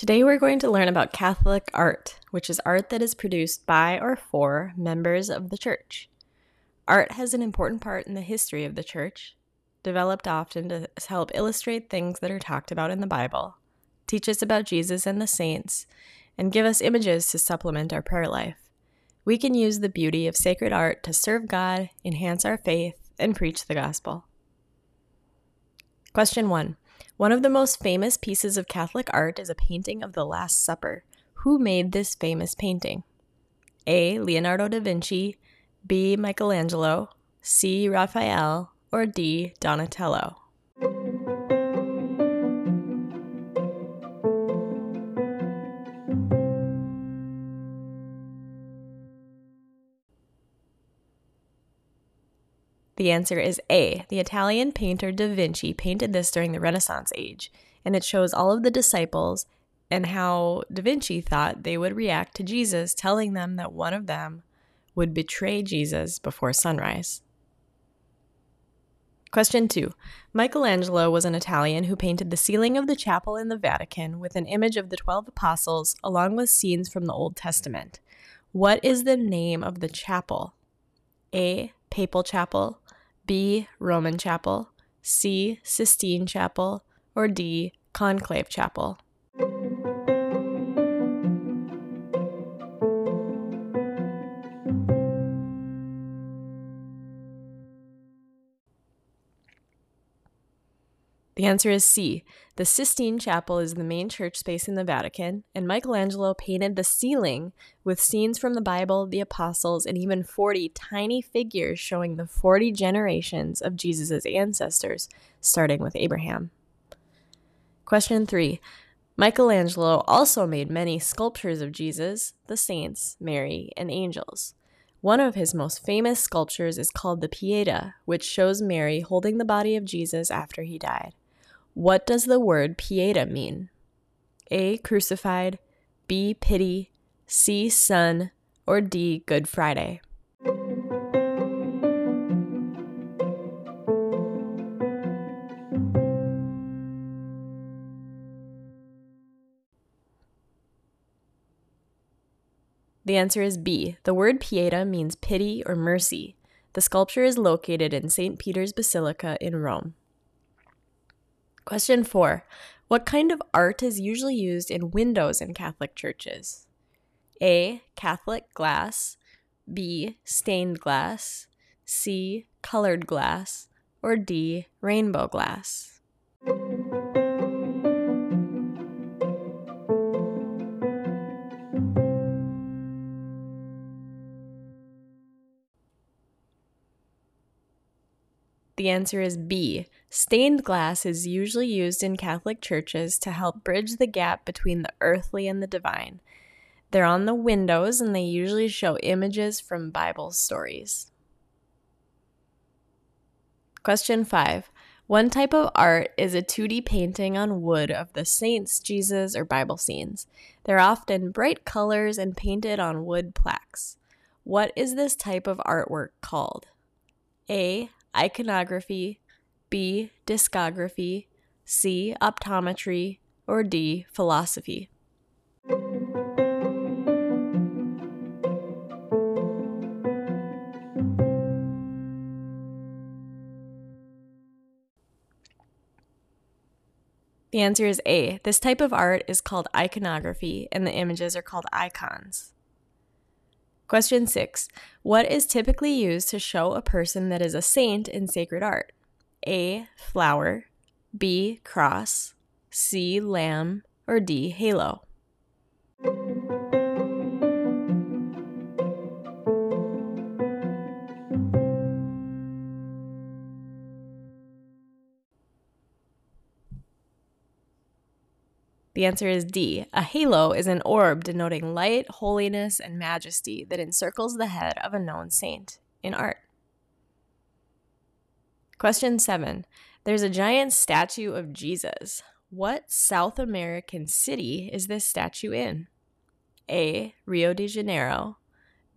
Today we're going to learn about Catholic art, which is art that is produced by or for members of the Church. Art has an important part in the history of the Church, developed often to help illustrate things that are talked about in the Bible, teach us about Jesus and the saints, and give us images to supplement our prayer life. We can use the beauty of sacred art to serve God, enhance our faith, and preach the gospel. Question 1 one of the most famous pieces of Catholic art is a painting of the Last Supper. Who made this famous painting? A. Leonardo da Vinci, B. Michelangelo, C. Raphael, or D. Donatello? The answer is A. The Italian painter Da Vinci painted this during the Renaissance age, and it shows all of the disciples and how Da Vinci thought they would react to Jesus telling them that one of them would betray Jesus before sunrise. Question 2. Michelangelo was an Italian who painted the ceiling of the chapel in the Vatican with an image of the 12 apostles along with scenes from the Old Testament. What is the name of the chapel? A. Papal Chapel, B. Roman Chapel, C. Sistine Chapel, or D. Conclave Chapel. The answer is C. The Sistine Chapel is the main church space in the Vatican, and Michelangelo painted the ceiling with scenes from the Bible, the Apostles, and even 40 tiny figures showing the 40 generations of Jesus' ancestors, starting with Abraham. Question 3. Michelangelo also made many sculptures of Jesus, the saints, Mary, and angels. One of his most famous sculptures is called the Pieta, which shows Mary holding the body of Jesus after he died. What does the word pieta mean? A. Crucified, B. Pity, C. Son, or D. Good Friday? The answer is B. The word pieta means pity or mercy. The sculpture is located in St. Peter's Basilica in Rome. Question four What kind of art is usually used in windows in Catholic churches? A. Catholic glass, B. Stained glass, C. Colored glass, or D. Rainbow glass? The answer is B. Stained glass is usually used in Catholic churches to help bridge the gap between the earthly and the divine. They're on the windows and they usually show images from Bible stories. Question 5. One type of art is a 2D painting on wood of the saints, Jesus, or Bible scenes. They're often bright colors and painted on wood plaques. What is this type of artwork called? A iconography, B. discography, C. optometry, or D. philosophy. The answer is A. This type of art is called iconography, and the images are called icons. Question six What is typically used to show a person that is a saint in sacred art? A. Flower, B. Cross, C. Lamb, or D. Halo? The answer is D. A halo is an orb denoting light, holiness, and majesty that encircles the head of a known saint in art. Question 7. There's a giant statue of Jesus. What South American city is this statue in? A. Rio de Janeiro,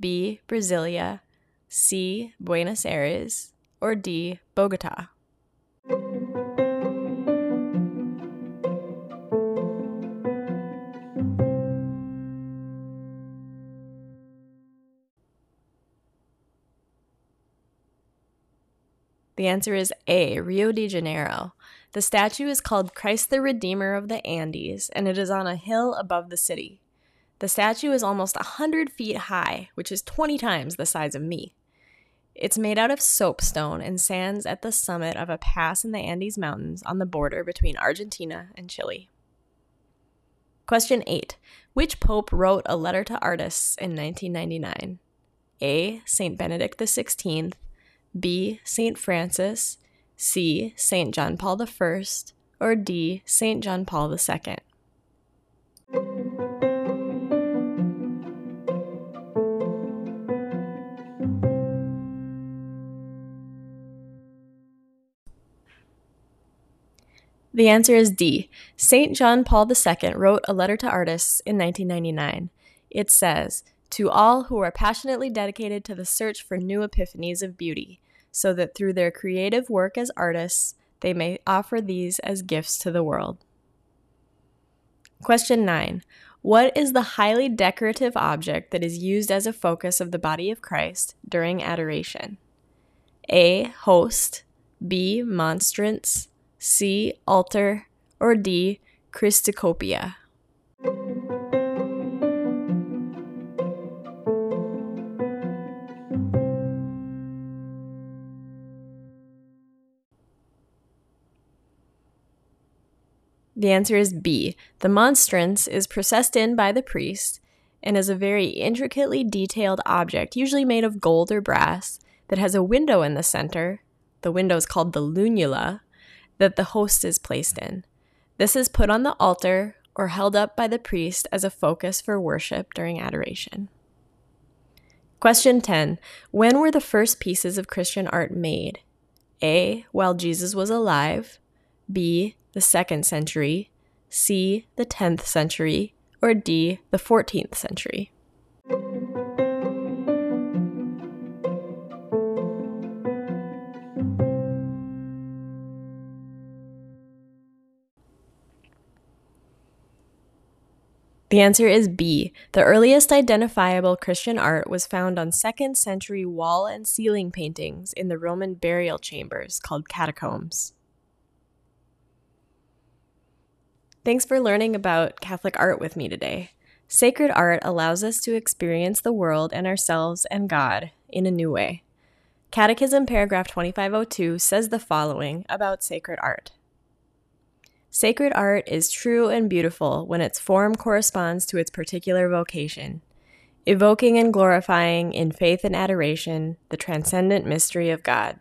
B. Brasilia, C. Buenos Aires, or D. Bogota? The answer is A, Rio de Janeiro. The statue is called Christ the Redeemer of the Andes, and it is on a hill above the city. The statue is almost 100 feet high, which is 20 times the size of me. It's made out of soapstone and stands at the summit of a pass in the Andes Mountains on the border between Argentina and Chile. Question 8. Which pope wrote a letter to artists in 1999? A. St. Benedict XVI, B. St. Francis, C. St. John Paul I, or D. St. John Paul II? The answer is D. St. John Paul II wrote a letter to artists in 1999. It says, To all who are passionately dedicated to the search for new epiphanies of beauty, so that through their creative work as artists, they may offer these as gifts to the world. Question 9. What is the highly decorative object that is used as a focus of the body of Christ during adoration? A. Host, B. Monstrance, C. Altar, or D. Christocopia? The answer is B. The monstrance is processed in by the priest and is a very intricately detailed object, usually made of gold or brass, that has a window in the center. The window is called the lunula, that the host is placed in. This is put on the altar or held up by the priest as a focus for worship during adoration. Question 10 When were the first pieces of Christian art made? A. While Jesus was alive. B. The second century. C. The 10th century. Or D. The 14th century. The answer is B. The earliest identifiable Christian art was found on 2nd century wall and ceiling paintings in the Roman burial chambers called catacombs. Thanks for learning about Catholic art with me today. Sacred art allows us to experience the world and ourselves and God in a new way. Catechism paragraph 2502 says the following about sacred art. Sacred art is true and beautiful when its form corresponds to its particular vocation, evoking and glorifying in faith and adoration the transcendent mystery of God,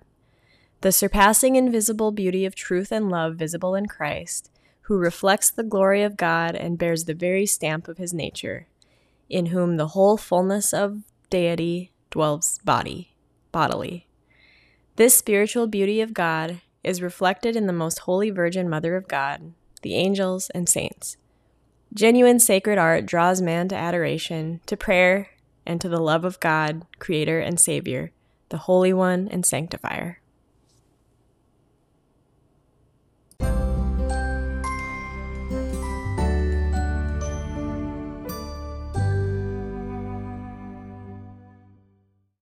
the surpassing invisible beauty of truth and love visible in Christ, who reflects the glory of God and bears the very stamp of his nature, in whom the whole fullness of deity dwells body, bodily. This spiritual beauty of God is reflected in the most holy Virgin Mother of God, the angels, and saints. Genuine sacred art draws man to adoration, to prayer, and to the love of God, Creator and Savior, the Holy One and Sanctifier.